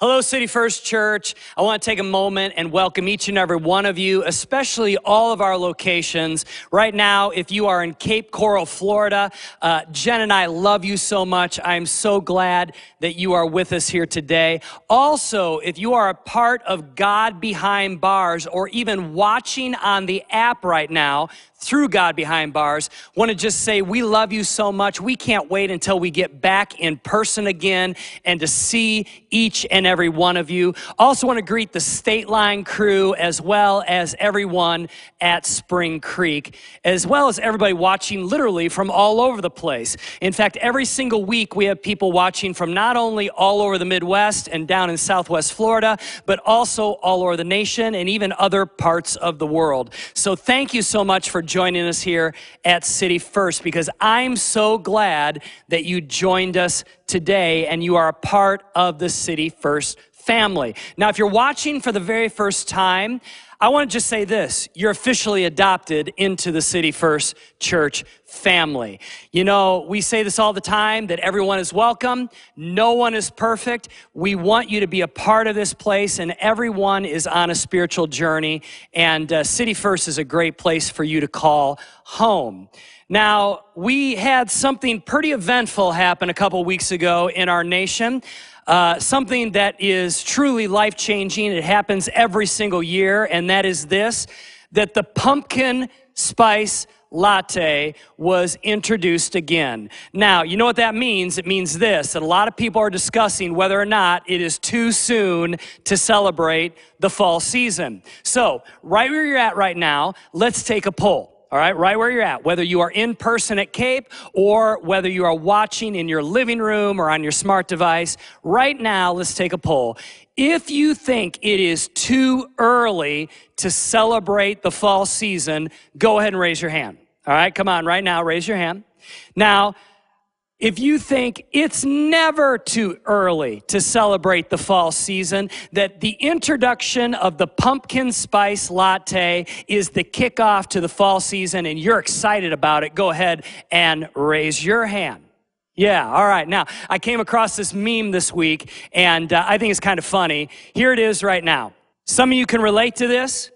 Hello, City First Church. I want to take a moment and welcome each and every one of you, especially all of our locations. Right now, if you are in Cape Coral, Florida, uh, Jen and I love you so much. I'm so glad that you are with us here today. Also, if you are a part of God Behind Bars or even watching on the app right now, through God Behind Bars. Want to just say we love you so much. We can't wait until we get back in person again and to see each and every one of you. Also want to greet the State Line crew as well as everyone at Spring Creek, as well as everybody watching literally from all over the place. In fact, every single week we have people watching from not only all over the Midwest and down in Southwest Florida, but also all over the nation and even other parts of the world. So thank you so much for joining us here at City First because I'm so glad that you joined us today and you are a part of the City First family. Now, if you're watching for the very first time, I want to just say this you're officially adopted into the City First Church family. You know, we say this all the time that everyone is welcome, no one is perfect. We want you to be a part of this place, and everyone is on a spiritual journey. And uh, City First is a great place for you to call home. Now, we had something pretty eventful happen a couple weeks ago in our nation. Uh, something that is truly life changing. It happens every single year, and that is this that the pumpkin spice latte was introduced again. Now, you know what that means? It means this that a lot of people are discussing whether or not it is too soon to celebrate the fall season. So, right where you're at right now, let's take a poll all right, right where you're at, whether you are in person at Cape or whether you are watching in your living room or on your smart device, right now, let's take a poll. If you think it is too early to celebrate the fall season, go ahead and raise your hand. All right, come on, right now, raise your hand. Now, if you think it's never too early to celebrate the fall season, that the introduction of the pumpkin spice latte is the kickoff to the fall season and you're excited about it, go ahead and raise your hand. Yeah, all right. Now, I came across this meme this week and uh, I think it's kind of funny. Here it is right now. Some of you can relate to this.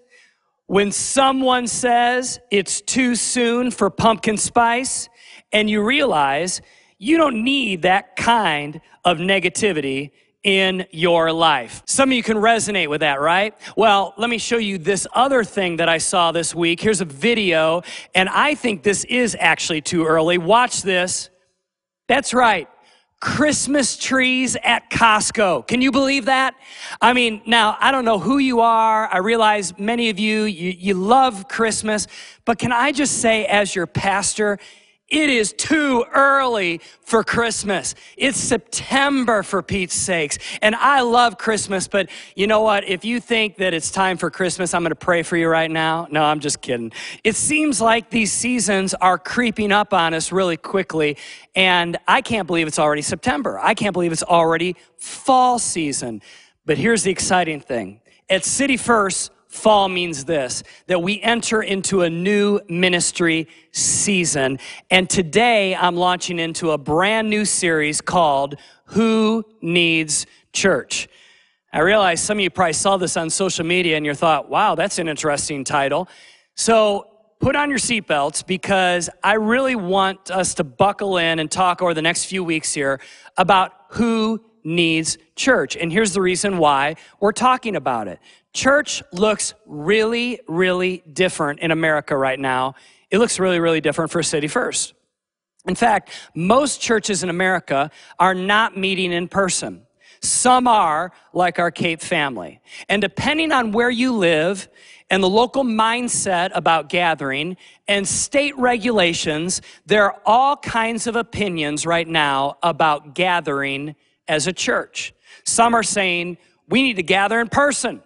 When someone says it's too soon for pumpkin spice, and you realize you don't need that kind of negativity in your life. Some of you can resonate with that, right? Well, let me show you this other thing that I saw this week. Here's a video, and I think this is actually too early. Watch this. That's right. Christmas trees at Costco. Can you believe that? I mean, now, I don't know who you are. I realize many of you, you, you love Christmas, but can I just say, as your pastor, it is too early for Christmas. It's September for Pete's sakes. And I love Christmas, but you know what? If you think that it's time for Christmas, I'm going to pray for you right now. No, I'm just kidding. It seems like these seasons are creeping up on us really quickly. And I can't believe it's already September. I can't believe it's already fall season. But here's the exciting thing. At City First, fall means this that we enter into a new ministry season. And today I'm launching into a brand new series called Who Needs Church? I realize some of you probably saw this on social media and you thought, wow, that's an interesting title. So put on your seatbelts because I really want us to buckle in and talk over the next few weeks here about who needs church. And here's the reason why we're talking about it. Church looks really, really different in America right now. It looks really, really different for City First. In fact, most churches in America are not meeting in person. Some are, like our Cape family. And depending on where you live and the local mindset about gathering and state regulations, there are all kinds of opinions right now about gathering as a church. Some are saying we need to gather in person.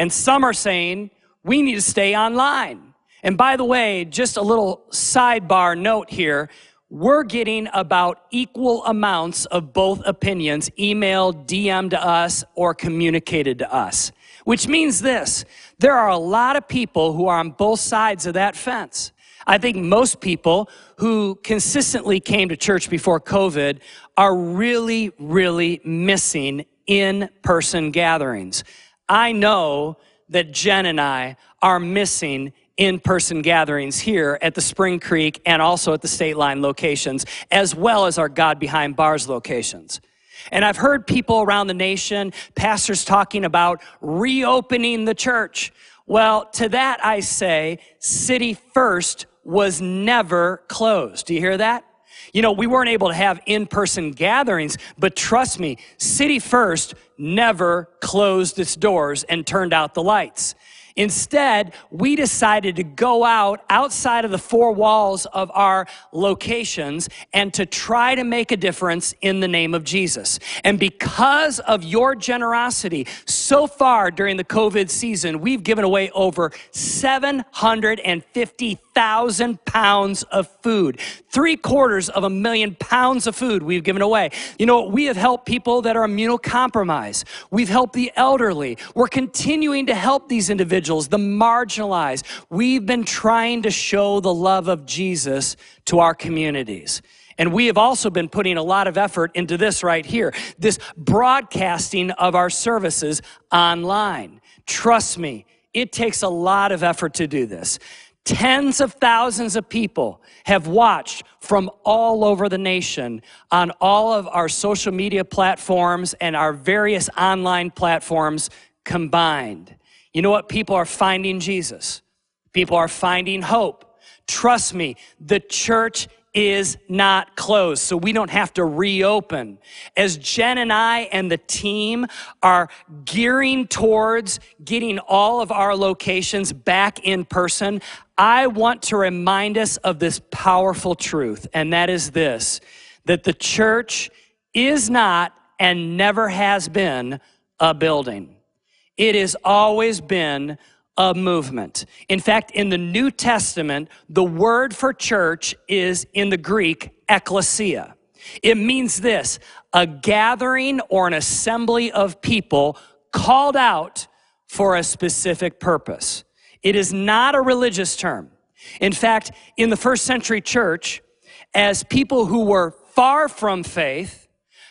And some are saying we need to stay online. And by the way, just a little sidebar note here. We're getting about equal amounts of both opinions emailed, DM'd to us, or communicated to us. Which means this there are a lot of people who are on both sides of that fence. I think most people who consistently came to church before COVID are really, really missing in person gatherings. I know that Jen and I are missing in person gatherings here at the Spring Creek and also at the State Line locations, as well as our God Behind Bars locations. And I've heard people around the nation, pastors talking about reopening the church. Well, to that I say, City First was never closed. Do you hear that? You know, we weren't able to have in person gatherings, but trust me, City First never closed its doors and turned out the lights. Instead, we decided to go out outside of the four walls of our locations and to try to make a difference in the name of Jesus. And because of your generosity, so far during the COVID season, we've given away over 750,000 pounds of food. Three quarters of a million pounds of food we've given away. You know, we have helped people that are immunocompromised. We've helped the elderly. We're continuing to help these individuals individuals, the marginalized. We've been trying to show the love of Jesus to our communities. And we have also been putting a lot of effort into this right here this broadcasting of our services online. Trust me, it takes a lot of effort to do this. Tens of thousands of people have watched from all over the nation on all of our social media platforms and our various online platforms combined. You know what? People are finding Jesus. People are finding hope. Trust me, the church is not closed, so we don't have to reopen. As Jen and I and the team are gearing towards getting all of our locations back in person, I want to remind us of this powerful truth, and that is this that the church is not and never has been a building. It has always been a movement. In fact, in the New Testament, the word for church is in the Greek, ekklesia. It means this a gathering or an assembly of people called out for a specific purpose. It is not a religious term. In fact, in the first century church, as people who were far from faith,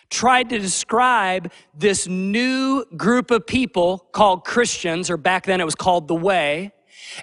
tried to describe this new group of people called Christians, or back then it was called the Way.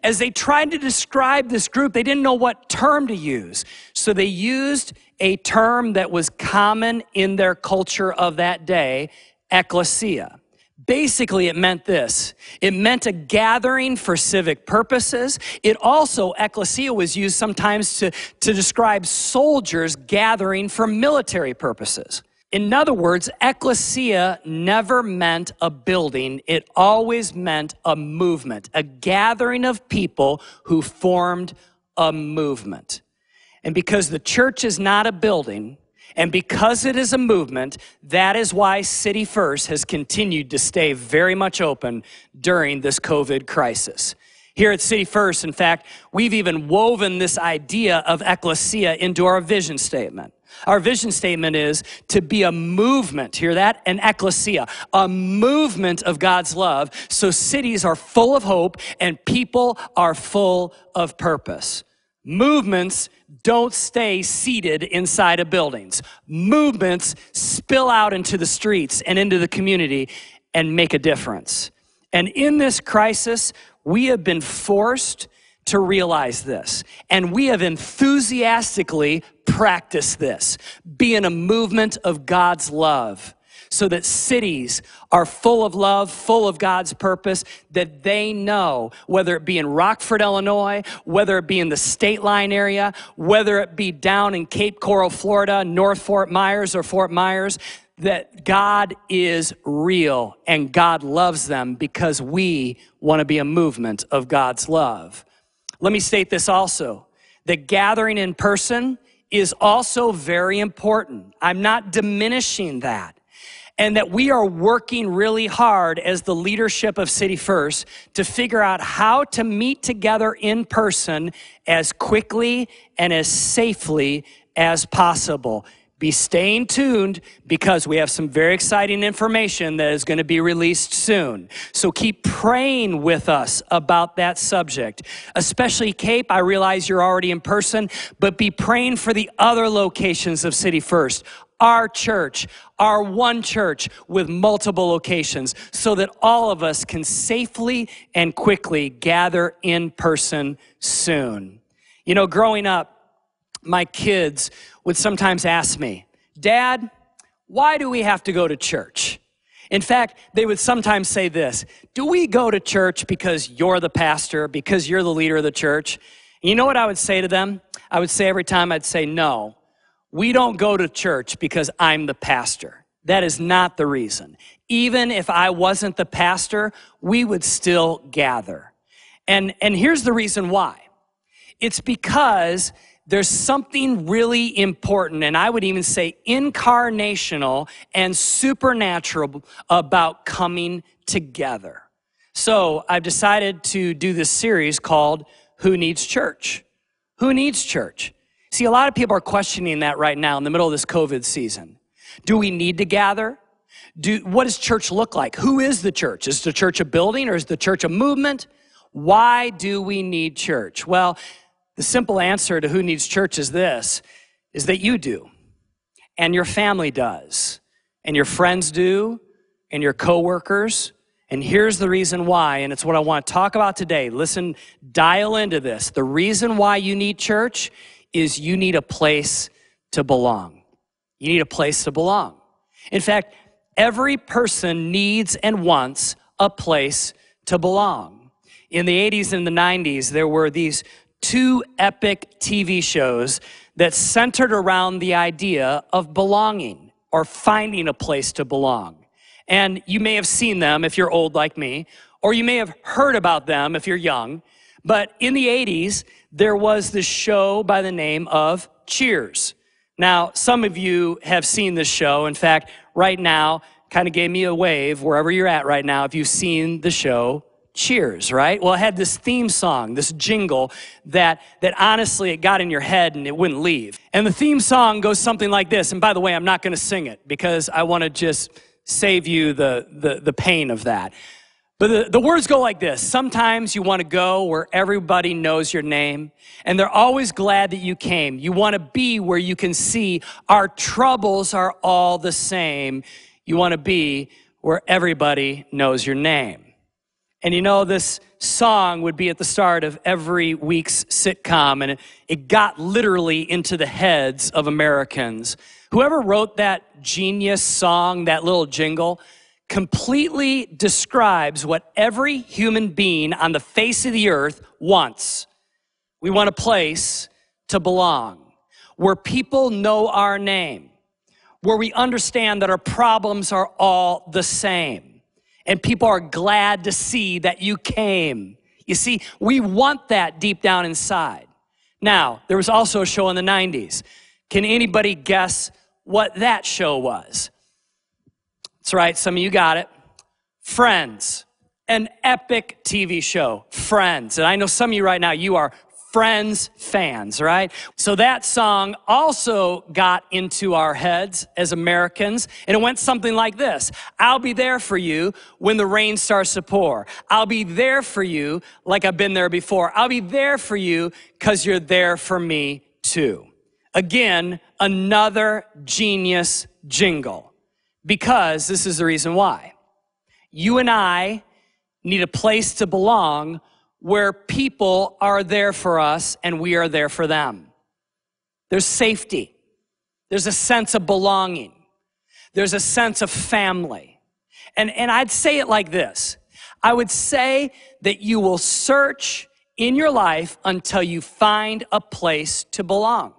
As they tried to describe this group, they didn't know what term to use. So they used a term that was common in their culture of that day, ecclesia. Basically, it meant this it meant a gathering for civic purposes. It also, ecclesia was used sometimes to, to describe soldiers gathering for military purposes. In other words, ecclesia never meant a building, it always meant a movement, a gathering of people who formed a movement. And because the church is not a building, and because it is a movement, that is why City First has continued to stay very much open during this COVID crisis. Here at City First, in fact, we've even woven this idea of ecclesia into our vision statement. Our vision statement is to be a movement, hear that? An ecclesia, a movement of God's love. So cities are full of hope and people are full of purpose. Movements don't stay seated inside of buildings. Movements spill out into the streets and into the community and make a difference. And in this crisis, we have been forced to realize this. And we have enthusiastically practiced this, being a movement of God's love so that cities are full of love, full of God's purpose, that they know, whether it be in Rockford, Illinois, whether it be in the state line area, whether it be down in Cape Coral, Florida, North Fort Myers or Fort Myers, that God is real and God loves them because we want to be a movement of God's love. Let me state this also the gathering in person is also very important. I'm not diminishing that. And that we are working really hard as the leadership of City First to figure out how to meet together in person as quickly and as safely as possible be staying tuned because we have some very exciting information that is going to be released soon. So keep praying with us about that subject, especially Cape. I realize you're already in person, but be praying for the other locations of City First our church, our one church with multiple locations, so that all of us can safely and quickly gather in person soon. You know, growing up, my kids would sometimes ask me, Dad, why do we have to go to church? In fact, they would sometimes say this Do we go to church because you're the pastor, because you're the leader of the church? And you know what I would say to them? I would say every time, I'd say, No, we don't go to church because I'm the pastor. That is not the reason. Even if I wasn't the pastor, we would still gather. And, and here's the reason why it's because there's something really important, and I would even say incarnational and supernatural about coming together. So I've decided to do this series called Who Needs Church? Who needs church? See, a lot of people are questioning that right now in the middle of this COVID season. Do we need to gather? Do, what does church look like? Who is the church? Is the church a building or is the church a movement? Why do we need church? Well, the simple answer to who needs church is this, is that you do, and your family does, and your friends do, and your coworkers. And here's the reason why, and it's what I want to talk about today. Listen, dial into this. The reason why you need church is you need a place to belong. You need a place to belong. In fact, every person needs and wants a place to belong. In the 80s and the 90s, there were these two epic TV shows that centered around the idea of belonging or finding a place to belong. And you may have seen them if you're old like me, or you may have heard about them if you're young. But in the 80s, there was this show by the name of Cheers. Now, some of you have seen this show. In fact, right now, kind of gave me a wave wherever you're at right now if you've seen the show cheers, right? Well, it had this theme song, this jingle that, that honestly it got in your head and it wouldn't leave. And the theme song goes something like this. And by the way, I'm not going to sing it because I want to just save you the, the, the pain of that. But the, the words go like this. Sometimes you want to go where everybody knows your name, and they're always glad that you came. You want to be where you can see our troubles are all the same. You want to be where everybody knows your name. And you know, this song would be at the start of every week's sitcom, and it, got literally into the heads of Americans. Whoever wrote that genius song, that little jingle, completely describes what every human being on the face of the earth wants. We want a place to belong, where people know our name, where we understand that our problems are all the same and people are glad to see that you came. You see, we want that deep down inside. Now, there was also a show in the 90s. Can anybody guess what that show was? That's right, some of you got it. Friends, an epic TV show, Friends. And I know some of you right now, you are Friends fans, right? So that song also got into our heads as Americans, and it went something like this I'll be there for you when the rain starts to pour. I'll be there for you like I've been there before. I'll be there for you because you're there for me too. Again, another genius jingle, because this is the reason why. You and I need a place to belong where people are there for us and we are there for them. There's safety. There's a sense of belonging. There's a sense of family. And, and I'd say it like this. I would say that you will search in your life until you find a place to belong.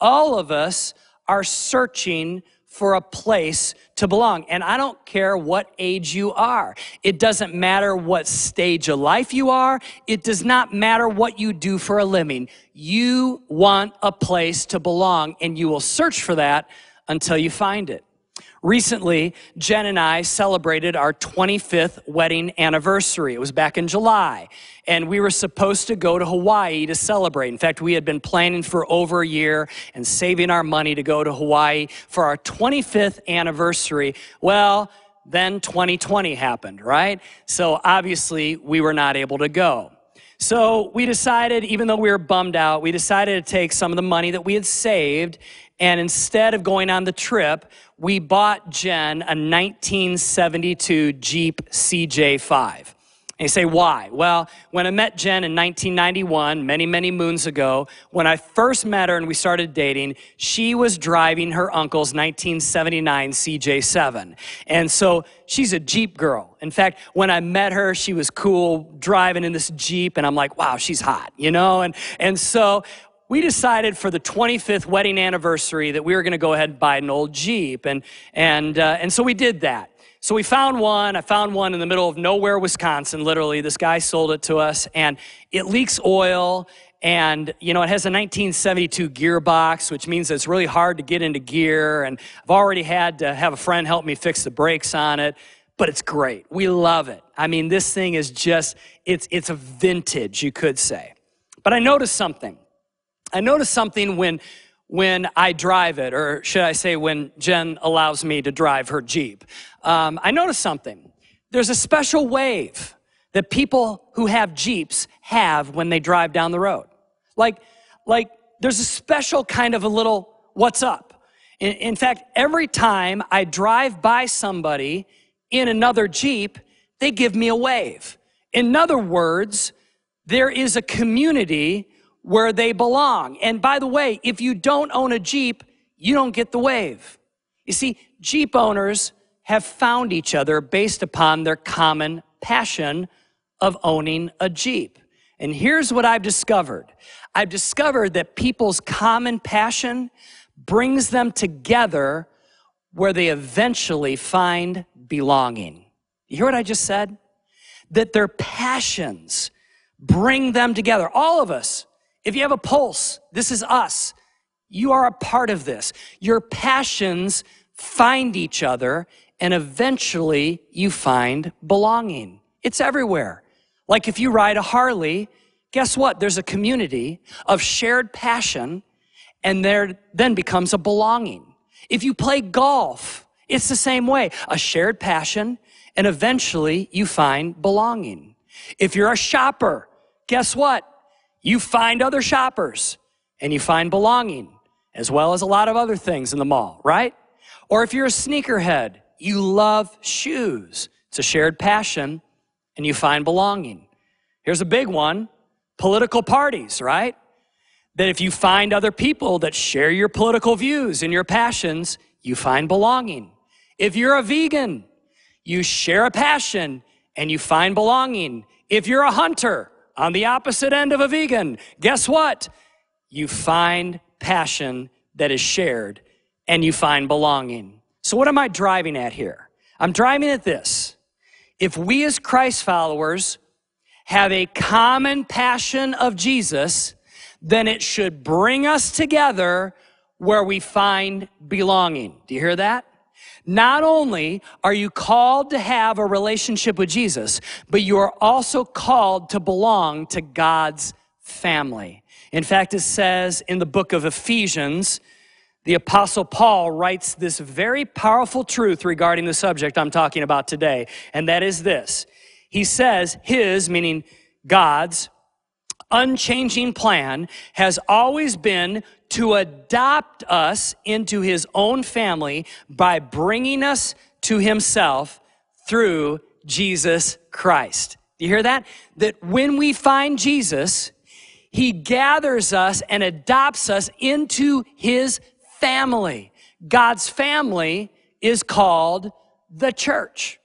All of us are searching for a place to belong. And I don't care what age you are. It doesn't matter what stage of life you are. It does not matter what you do for a living. You want a place to belong and you will search for that until you find it. Recently, Jen and I celebrated our 25th wedding anniversary. It was back in July, and we were supposed to go to Hawaii to celebrate. In fact, we had been planning for over a year and saving our money to go to Hawaii for our 25th anniversary. Well, then 2020 happened, right? So obviously, we were not able to go. So we decided, even though we were bummed out, we decided to take some of the money that we had saved, and instead of going on the trip, we bought Jen a 1972 Jeep CJ5. And you say, why? Well, when I met Jen in 1991, many, many moons ago, when I first met her and we started dating, she was driving her uncle's 1979 CJ7. And so she's a Jeep girl. In fact, when I met her, she was cool driving in this Jeep, and I'm like, wow, she's hot, you know? And, and so we decided for the 25th wedding anniversary that we were going to go ahead and buy an old Jeep. And, and, uh, and so we did that. So we found one. I found one in the middle of nowhere, Wisconsin, literally. This guy sold it to us, and it leaks oil. And, you know, it has a 1972 gearbox, which means it's really hard to get into gear. And I've already had to have a friend help me fix the brakes on it, but it's great. We love it. I mean, this thing is just, it's, it's a vintage, you could say. But I noticed something. I noticed something when when I drive it, or should I say, when Jen allows me to drive her Jeep, um, I noticed something. There's a special wave that people who have Jeeps have when they drive down the road. Like, like there's a special kind of a little what's up. In, in fact, every time I drive by somebody in another Jeep, they give me a wave. In other words, there is a community where they belong. And by the way, if you don't own a Jeep, you don't get the wave. You see, Jeep owners have found each other based upon their common passion of owning a Jeep. And here's what I've discovered I've discovered that people's common passion brings them together where they eventually find belonging. You hear what I just said? That their passions bring them together. All of us if you have a pulse, this is us. You are a part of this. Your passions find each other, and eventually you find belonging. It's everywhere. Like if you ride a Harley, guess what? There's a community of shared passion, and there then becomes a belonging. If you play golf, it's the same way a shared passion, and eventually you find belonging. If you're a shopper, guess what? You find other shoppers and you find belonging, as well as a lot of other things in the mall, right? Or if you're a sneakerhead, you love shoes. It's a shared passion and you find belonging. Here's a big one political parties, right? That if you find other people that share your political views and your passions, you find belonging. If you're a vegan, you share a passion and you find belonging. If you're a hunter, on the opposite end of a vegan, guess what? You find passion that is shared and you find belonging. So, what am I driving at here? I'm driving at this. If we as Christ followers have a common passion of Jesus, then it should bring us together where we find belonging. Do you hear that? Not only are you called to have a relationship with Jesus, but you are also called to belong to God's family. In fact, it says in the book of Ephesians, the Apostle Paul writes this very powerful truth regarding the subject I'm talking about today, and that is this. He says, His, meaning God's, unchanging plan has always been to adopt us into his own family by bringing us to himself through Jesus Christ. You hear that? That when we find Jesus, he gathers us and adopts us into his family. God's family is called the church.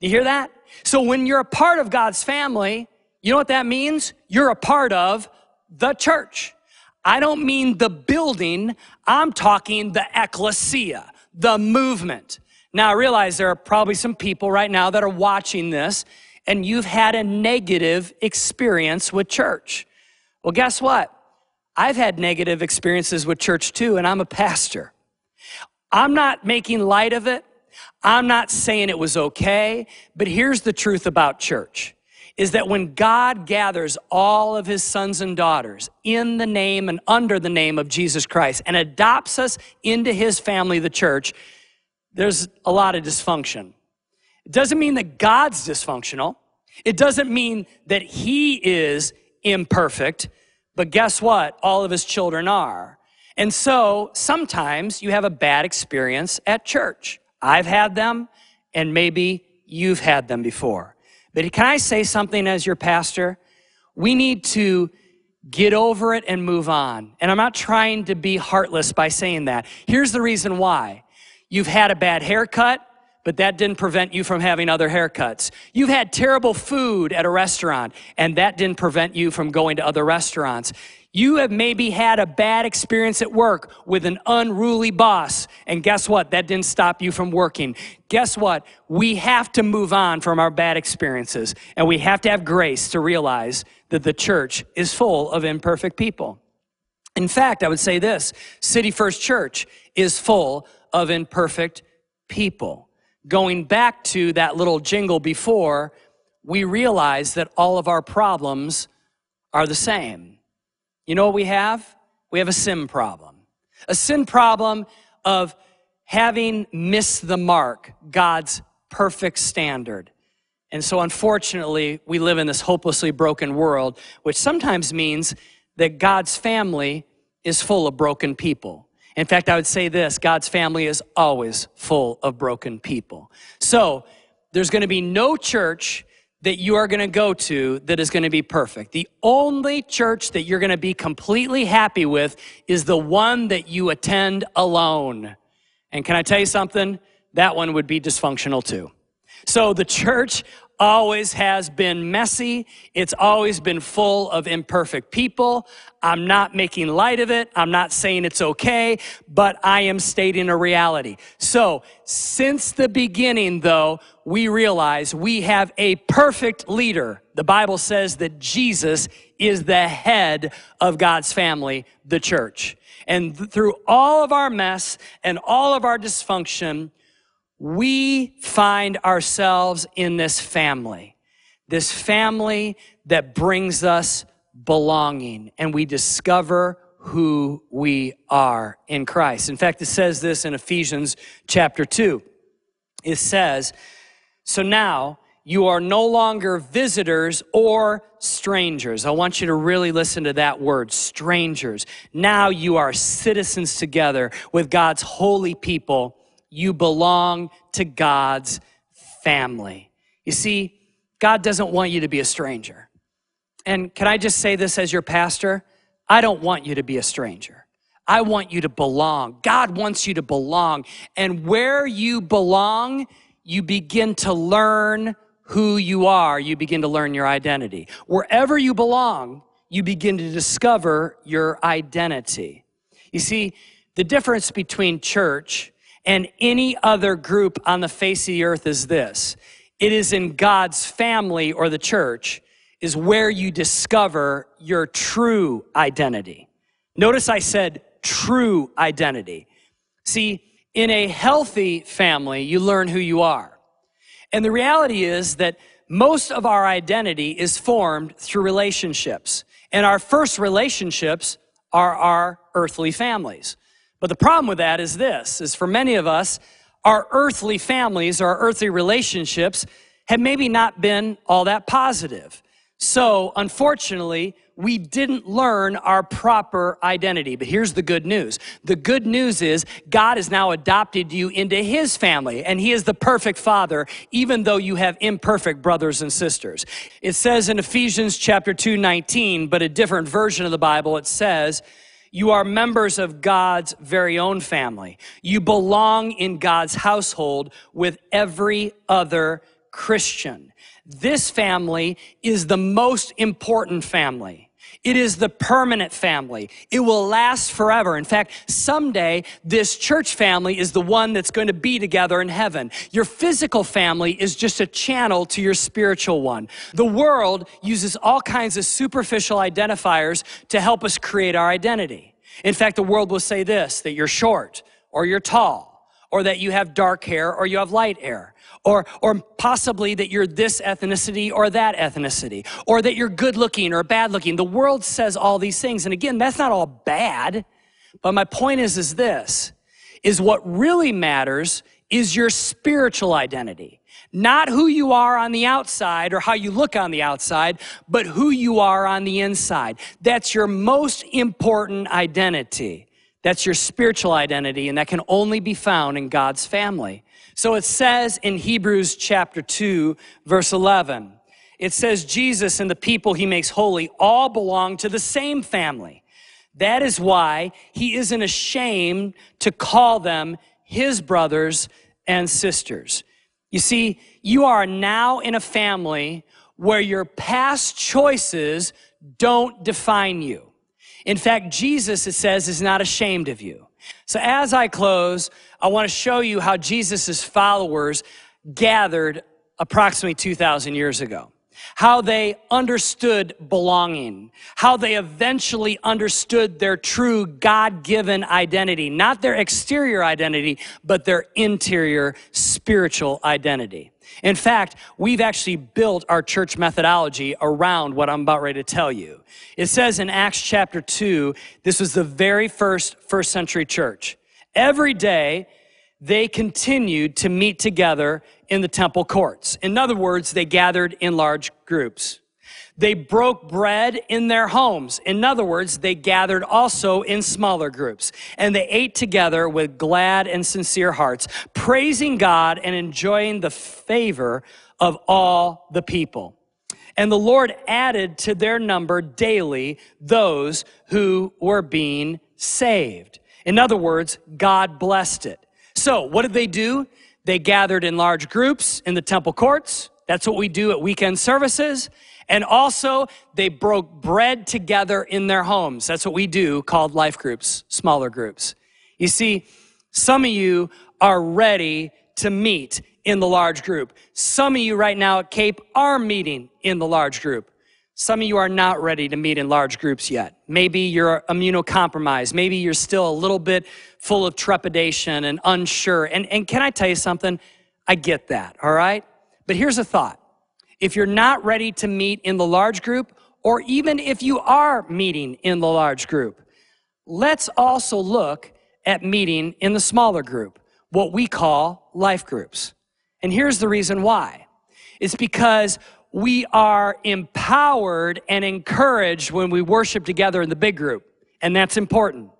You hear that? So when you're a part of God's family, you know what that means? You're a part of the church. I don't mean the building, I'm talking the ecclesia, the movement. Now, I realize there are probably some people right now that are watching this and you've had a negative experience with church. Well, guess what? I've had negative experiences with church too, and I'm a pastor. I'm not making light of it. I'm not saying it was okay, but here's the truth about church is that when God gathers all of his sons and daughters in the name and under the name of Jesus Christ and adopts us into his family, the church, there's a lot of dysfunction. It doesn't mean that God's dysfunctional. It doesn't mean that he is imperfect, but guess what? All of his children are. And so sometimes you have a bad experience at church. I've had them, and maybe you've had them before. But can I say something as your pastor? We need to get over it and move on. And I'm not trying to be heartless by saying that. Here's the reason why. You've had a bad haircut, but that didn't prevent you from having other haircuts. You've had terrible food at a restaurant, and that didn't prevent you from going to other restaurants. You have maybe had a bad experience at work with an unruly boss, and guess what? That didn't stop you from working. Guess what? We have to move on from our bad experiences, and we have to have grace to realize that the church is full of imperfect people. In fact, I would say this City First Church is full of imperfect people going back to that little jingle before, we realize that all of our problems are the same. You know what we have? We have a sin problem. A sin problem of having missed the mark, God's perfect standard. And so, unfortunately, we live in this hopelessly broken world, which sometimes means that God's family is full of broken people. In fact, I would say this God's family is always full of broken people. So there's going to be no church that you are going to go to that is going to be perfect. The only church that you're going to be completely happy with is the one that you attend alone. And can I tell you something? That one would be dysfunctional too. So the church always has been messy. It's always been full of imperfect people. I'm not making light of it. I'm not saying it's okay, but I am stating a reality. So, since the beginning, though, we realize we have a perfect leader. The Bible says that Jesus is the head of God's family, the church. And th- through all of our mess and all of our dysfunction, we find ourselves in this family, this family that brings us belonging, and we discover who we are in Christ. In fact, it says this in Ephesians chapter 2. It says, So now you are no longer visitors or strangers. I want you to really listen to that word, strangers. Now you are citizens together with God's holy people you belong to God's family. You see, God doesn't want you to be a stranger. And can I just say this as your pastor? I don't want you to be a stranger. I want you to belong. God wants you to belong. And where you belong, you begin to learn who you are. You begin to learn your identity. Wherever you belong, you begin to discover your identity. You see, the difference between church and any other group on the face of the earth is this it is in God's family or the church is where you discover your true identity. Notice I said true identity. See, in a healthy family, you learn who you are. And the reality is that most of our identity is formed through relationships. And our first relationships are our earthly families. But the problem with that is this, is for many of us, our earthly families, our earthly relationships have maybe not been all that positive. So, unfortunately, we didn't learn our proper identity. But here's the good news. The good news is God has now adopted you into his family, and he is the perfect father, even though you have imperfect brothers and sisters. It says in Ephesians chapter 2, 19, but a different version of the Bible, it says, you are members of God's very own family. You belong in God's household with every other Christian. This family is the most important family. It is the permanent family. It will last forever. In fact, someday this church family is the one that's going to be together in heaven. Your physical family is just a channel to your spiritual one. The world uses all kinds of superficial identifiers to help us create our identity. In fact, the world will say this that you're short or you're tall or that you have dark hair or you have light hair or, or possibly that you're this ethnicity or that ethnicity, or that you're good looking or bad looking. The world says all these things. And again, that's not all bad. But my point is, is this, is what really matters is your spiritual identity. Not who you are on the outside or how you look on the outside, but who you are on the inside. That's your most important identity. That's your spiritual identity, and that can only be found in God's family. So it says in Hebrews chapter 2, verse 11, it says, Jesus and the people he makes holy all belong to the same family. That is why he isn't ashamed to call them his brothers and sisters. You see, you are now in a family where your past choices don't define you. In fact, Jesus, it says, is not ashamed of you. So as I close, I want to show you how Jesus' followers gathered approximately 2,000 years ago how they understood belonging, how they eventually understood their true God given identity, not their exterior identity, but their interior spiritual identity. In fact, we've actually built our church methodology around what I'm about ready to tell you. It says in Acts chapter 2, this was the very first first century church. Every day, they continued to meet together in the temple courts. In other words, they gathered in large groups. They broke bread in their homes. In other words, they gathered also in smaller groups. And they ate together with glad and sincere hearts, praising God and enjoying the favor of all the people. And the Lord added to their number daily those who were being saved. In other words, God blessed it. So, what did they do? They gathered in large groups in the temple courts. That's what we do at weekend services. And also, they broke bread together in their homes. That's what we do called life groups, smaller groups. You see, some of you are ready to meet in the large group. Some of you right now at Cape are meeting in the large group. Some of you are not ready to meet in large groups yet. Maybe you're immunocompromised. Maybe you're still a little bit full of trepidation and unsure. And, and can I tell you something? I get that, all right? But here's a thought. If you're not ready to meet in the large group, or even if you are meeting in the large group, let's also look at meeting in the smaller group, what we call life groups. And here's the reason why. It's because we are empowered and encouraged when we worship together in the big group, and that's important.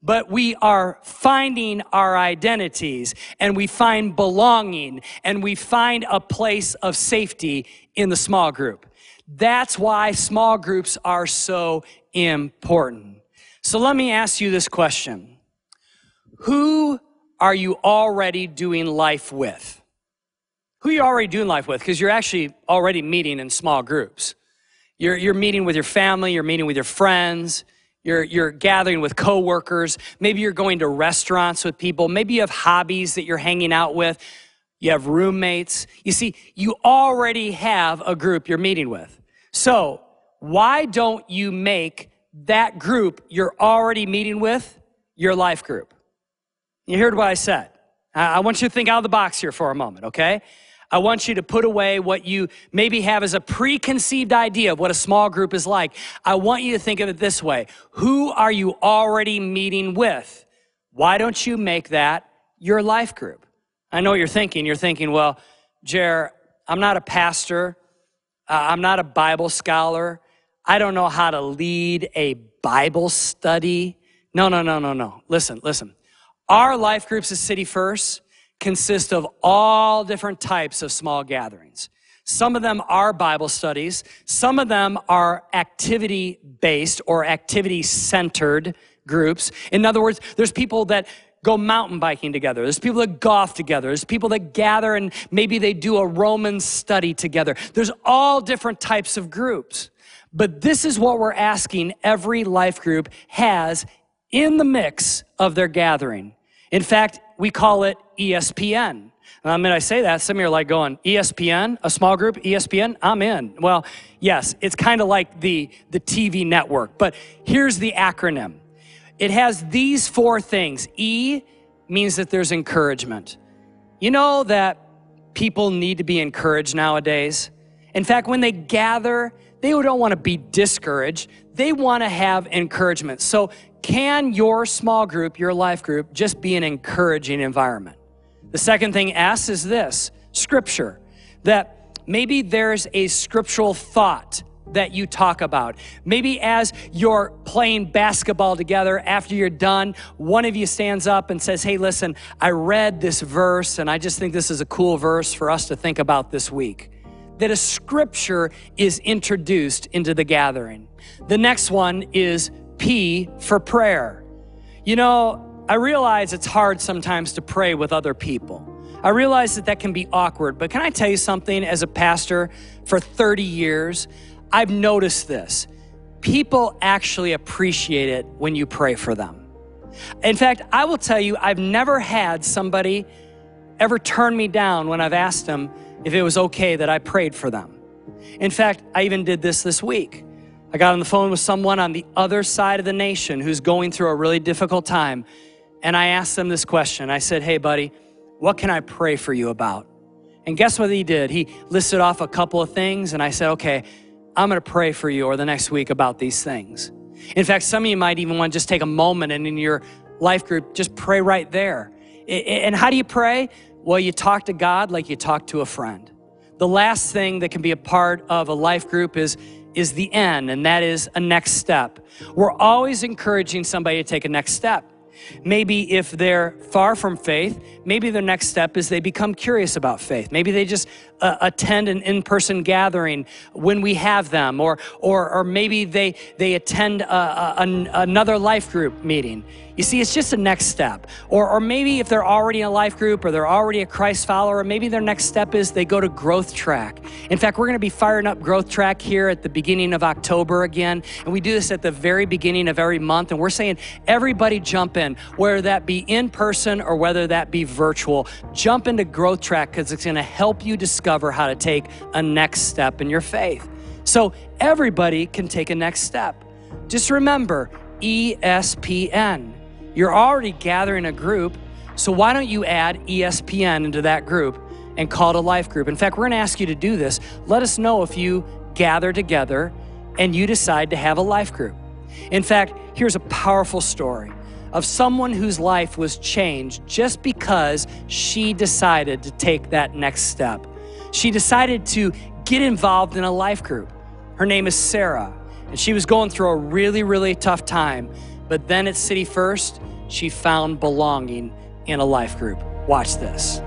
But we are finding our identities and we find belonging and we find a place of safety in the small group. That's why small groups are so important. So let me ask you this question Who are you already doing life with? Who you already doing life with because you're actually already meeting in small groups. You're, you're meeting with your family, you're meeting with your friends, you're, you're gathering with coworkers. Maybe you're going to restaurants with people. Maybe you have hobbies that you're hanging out with. You have roommates. You see, you already have a group you're meeting with. So why don't you make that group you're already meeting with your life group? You heard what I said. I want you to think out of the box here for a moment, okay? I want you to put away what you maybe have as a preconceived idea of what a small group is like. I want you to think of it this way Who are you already meeting with? Why don't you make that your life group? I know what you're thinking. You're thinking, well, Jer, I'm not a pastor, uh, I'm not a Bible scholar, I don't know how to lead a Bible study. No, no, no, no, no. Listen, listen. Our life groups at City First consist of all different types of small gatherings. Some of them are Bible studies. Some of them are activity based or activity centered groups. In other words, there's people that go mountain biking together. There's people that golf together. There's people that gather and maybe they do a Roman study together. There's all different types of groups. But this is what we're asking every life group has in the mix of their gathering. In fact, we call it ESPN. I mean, I say that, some of you are like going, ESPN, a small group, ESPN, I'm in. Well, yes, it's kind of like the, the TV network, but here's the acronym. It has these four things. E means that there's encouragement. You know that people need to be encouraged nowadays? In fact, when they gather, they don't want to be discouraged. They want to have encouragement. So can your small group, your life group, just be an encouraging environment? The second thing, S, is this scripture. That maybe there's a scriptural thought that you talk about. Maybe as you're playing basketball together, after you're done, one of you stands up and says, Hey, listen, I read this verse, and I just think this is a cool verse for us to think about this week. That a scripture is introduced into the gathering. The next one is P for prayer. You know, I realize it's hard sometimes to pray with other people. I realize that that can be awkward, but can I tell you something as a pastor for 30 years? I've noticed this. People actually appreciate it when you pray for them. In fact, I will tell you, I've never had somebody ever turn me down when I've asked them if it was okay that I prayed for them. In fact, I even did this this week. I got on the phone with someone on the other side of the nation who's going through a really difficult time, and I asked them this question. I said, Hey, buddy, what can I pray for you about? And guess what he did? He listed off a couple of things, and I said, Okay, I'm going to pray for you or the next week about these things. In fact, some of you might even want to just take a moment and in your life group, just pray right there. And how do you pray? Well, you talk to God like you talk to a friend. The last thing that can be a part of a life group is, is the end, and that is a next step. We're always encouraging somebody to take a next step. Maybe if they're far from faith, maybe their next step is they become curious about faith. Maybe they just uh, attend an in-person gathering when we have them, or or or maybe they they attend a, a, another life group meeting. You see, it's just a next step. Or, or maybe if they're already in a life group or they're already a Christ follower, maybe their next step is they go to Growth Track. In fact, we're going to be firing up Growth Track here at the beginning of October again. And we do this at the very beginning of every month. And we're saying everybody jump in, whether that be in person or whether that be virtual. Jump into Growth Track because it's going to help you discover how to take a next step in your faith. So everybody can take a next step. Just remember ESPN. You're already gathering a group, so why don't you add ESPN into that group and call it a life group? In fact, we're gonna ask you to do this. Let us know if you gather together and you decide to have a life group. In fact, here's a powerful story of someone whose life was changed just because she decided to take that next step. She decided to get involved in a life group. Her name is Sarah, and she was going through a really, really tough time. But then at City First, she found belonging in a life group. Watch this.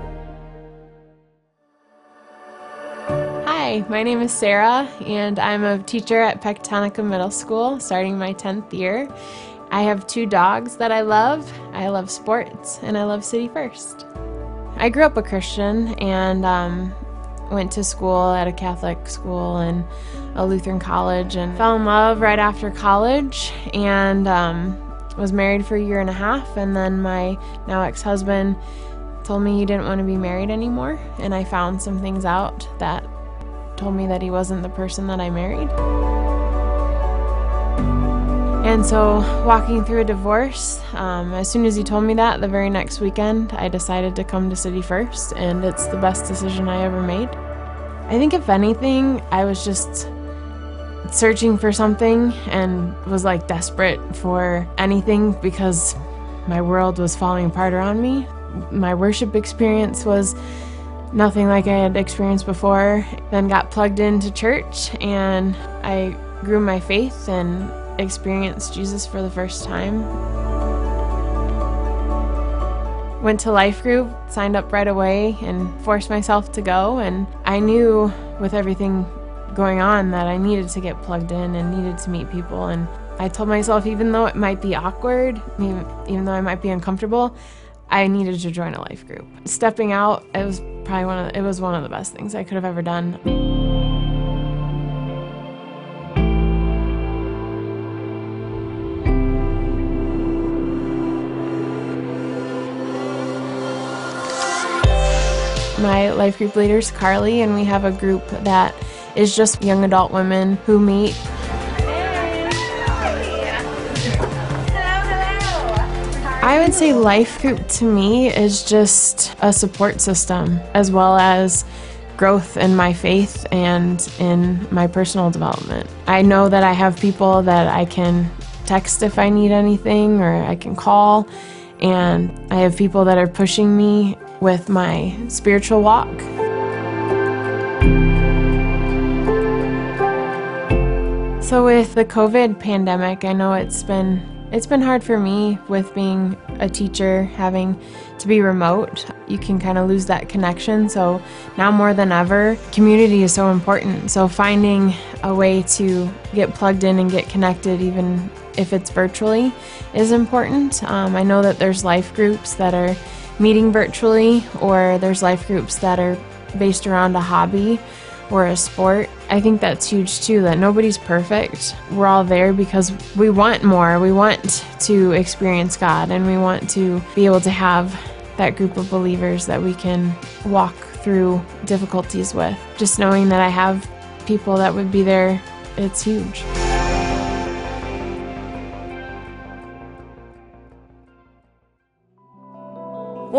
Hi, my name is Sarah, and I'm a teacher at Pecatonica Middle School, starting my 10th year. I have two dogs that I love. I love sports, and I love City First. I grew up a Christian and um, went to school at a Catholic school and a Lutheran college, and fell in love right after college, and um, was married for a year and a half, and then my now ex husband told me he didn't want to be married anymore, and I found some things out that told me that he wasn't the person that I married. And so, walking through a divorce, um, as soon as he told me that, the very next weekend, I decided to come to City First, and it's the best decision I ever made. I think, if anything, I was just searching for something and was like desperate for anything because my world was falling apart around me. My worship experience was nothing like I had experienced before. Then got plugged into church and I grew my faith and experienced Jesus for the first time. Went to life group, signed up right away, and forced myself to go. And I knew with everything going on that I needed to get plugged in and needed to meet people. And I told myself, even though it might be awkward, even, though I might be uncomfortable, I needed to join a life group. Stepping out, it was probably one of it was one of the best things I could have ever done. My life group leader is Carly, and we have a group that is just young adult women who meet. I would say life group to me is just a support system as well as growth in my faith and in my personal development. I know that I have people that I can text if I need anything or I can call, and I have people that are pushing me with my spiritual walk. So with the COVID pandemic, I know it's been it's been hard for me with being a teacher having to be remote. You can kind of lose that connection. So now more than ever, community is so important. So finding a way to get plugged in and get connected even if it's virtually is important. Um, I know that there's life groups that are meeting virtually or there's life groups that are based around a hobby or a sport. I think that's huge too that nobody's perfect. We're all there because we want more. We want to experience God and we want to be able to have that group of believers that we can walk through difficulties with. Just knowing that I have people that would be there, it's huge.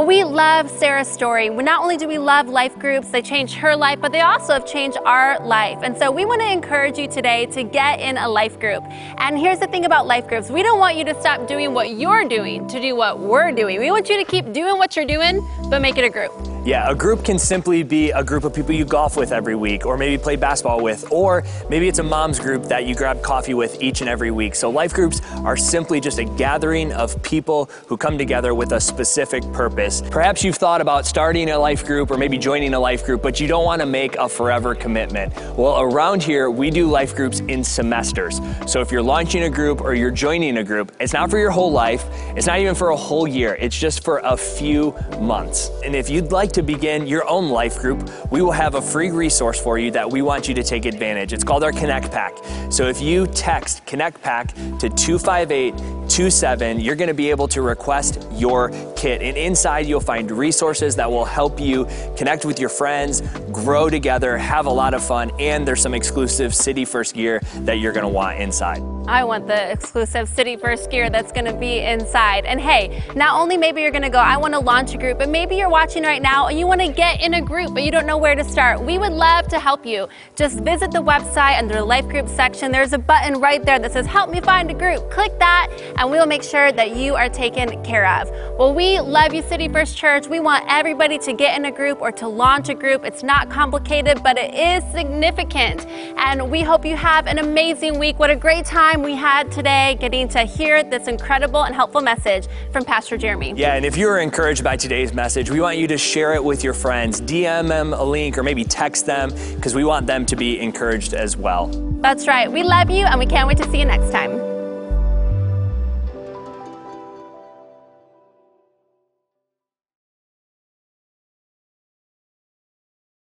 Well, we love Sarah's story. Not only do we love life groups, they changed her life, but they also have changed our life. And so we want to encourage you today to get in a life group. And here's the thing about life groups we don't want you to stop doing what you're doing to do what we're doing. We want you to keep doing what you're doing, but make it a group. Yeah, a group can simply be a group of people you golf with every week, or maybe play basketball with, or maybe it's a mom's group that you grab coffee with each and every week. So, life groups are simply just a gathering of people who come together with a specific purpose. Perhaps you've thought about starting a life group or maybe joining a life group, but you don't want to make a forever commitment. Well, around here, we do life groups in semesters. So, if you're launching a group or you're joining a group, it's not for your whole life, it's not even for a whole year, it's just for a few months. And if you'd like to begin your own life group, we will have a free resource for you that we want you to take advantage. It's called our Connect Pack. So if you text Connect Pack to 258 27, you're going to be able to request your kit. And inside, you'll find resources that will help you connect with your friends, grow together, have a lot of fun, and there's some exclusive City First gear that you're going to want inside. I want the exclusive City First gear that's going to be inside. And hey, not only maybe you're going to go, I want to launch a group, but maybe you're watching right now and you want to get in a group, but you don't know where to start. We would love to help you. Just visit the website under the Life Group section. There's a button right there that says Help Me Find a Group. Click that, and we will make sure that you are taken care of. Well, we love you, City First Church. We want everybody to get in a group or to launch a group. It's not complicated, but it is significant. And we hope you have an amazing week. What a great time we had today getting to hear this incredible and helpful message from Pastor Jeremy. Yeah, and if you were encouraged by today's message, we want you to share it with your friends. DM them a link or maybe text them because we want them to be encouraged as well. That's right. We love you and we can't wait to see you next time.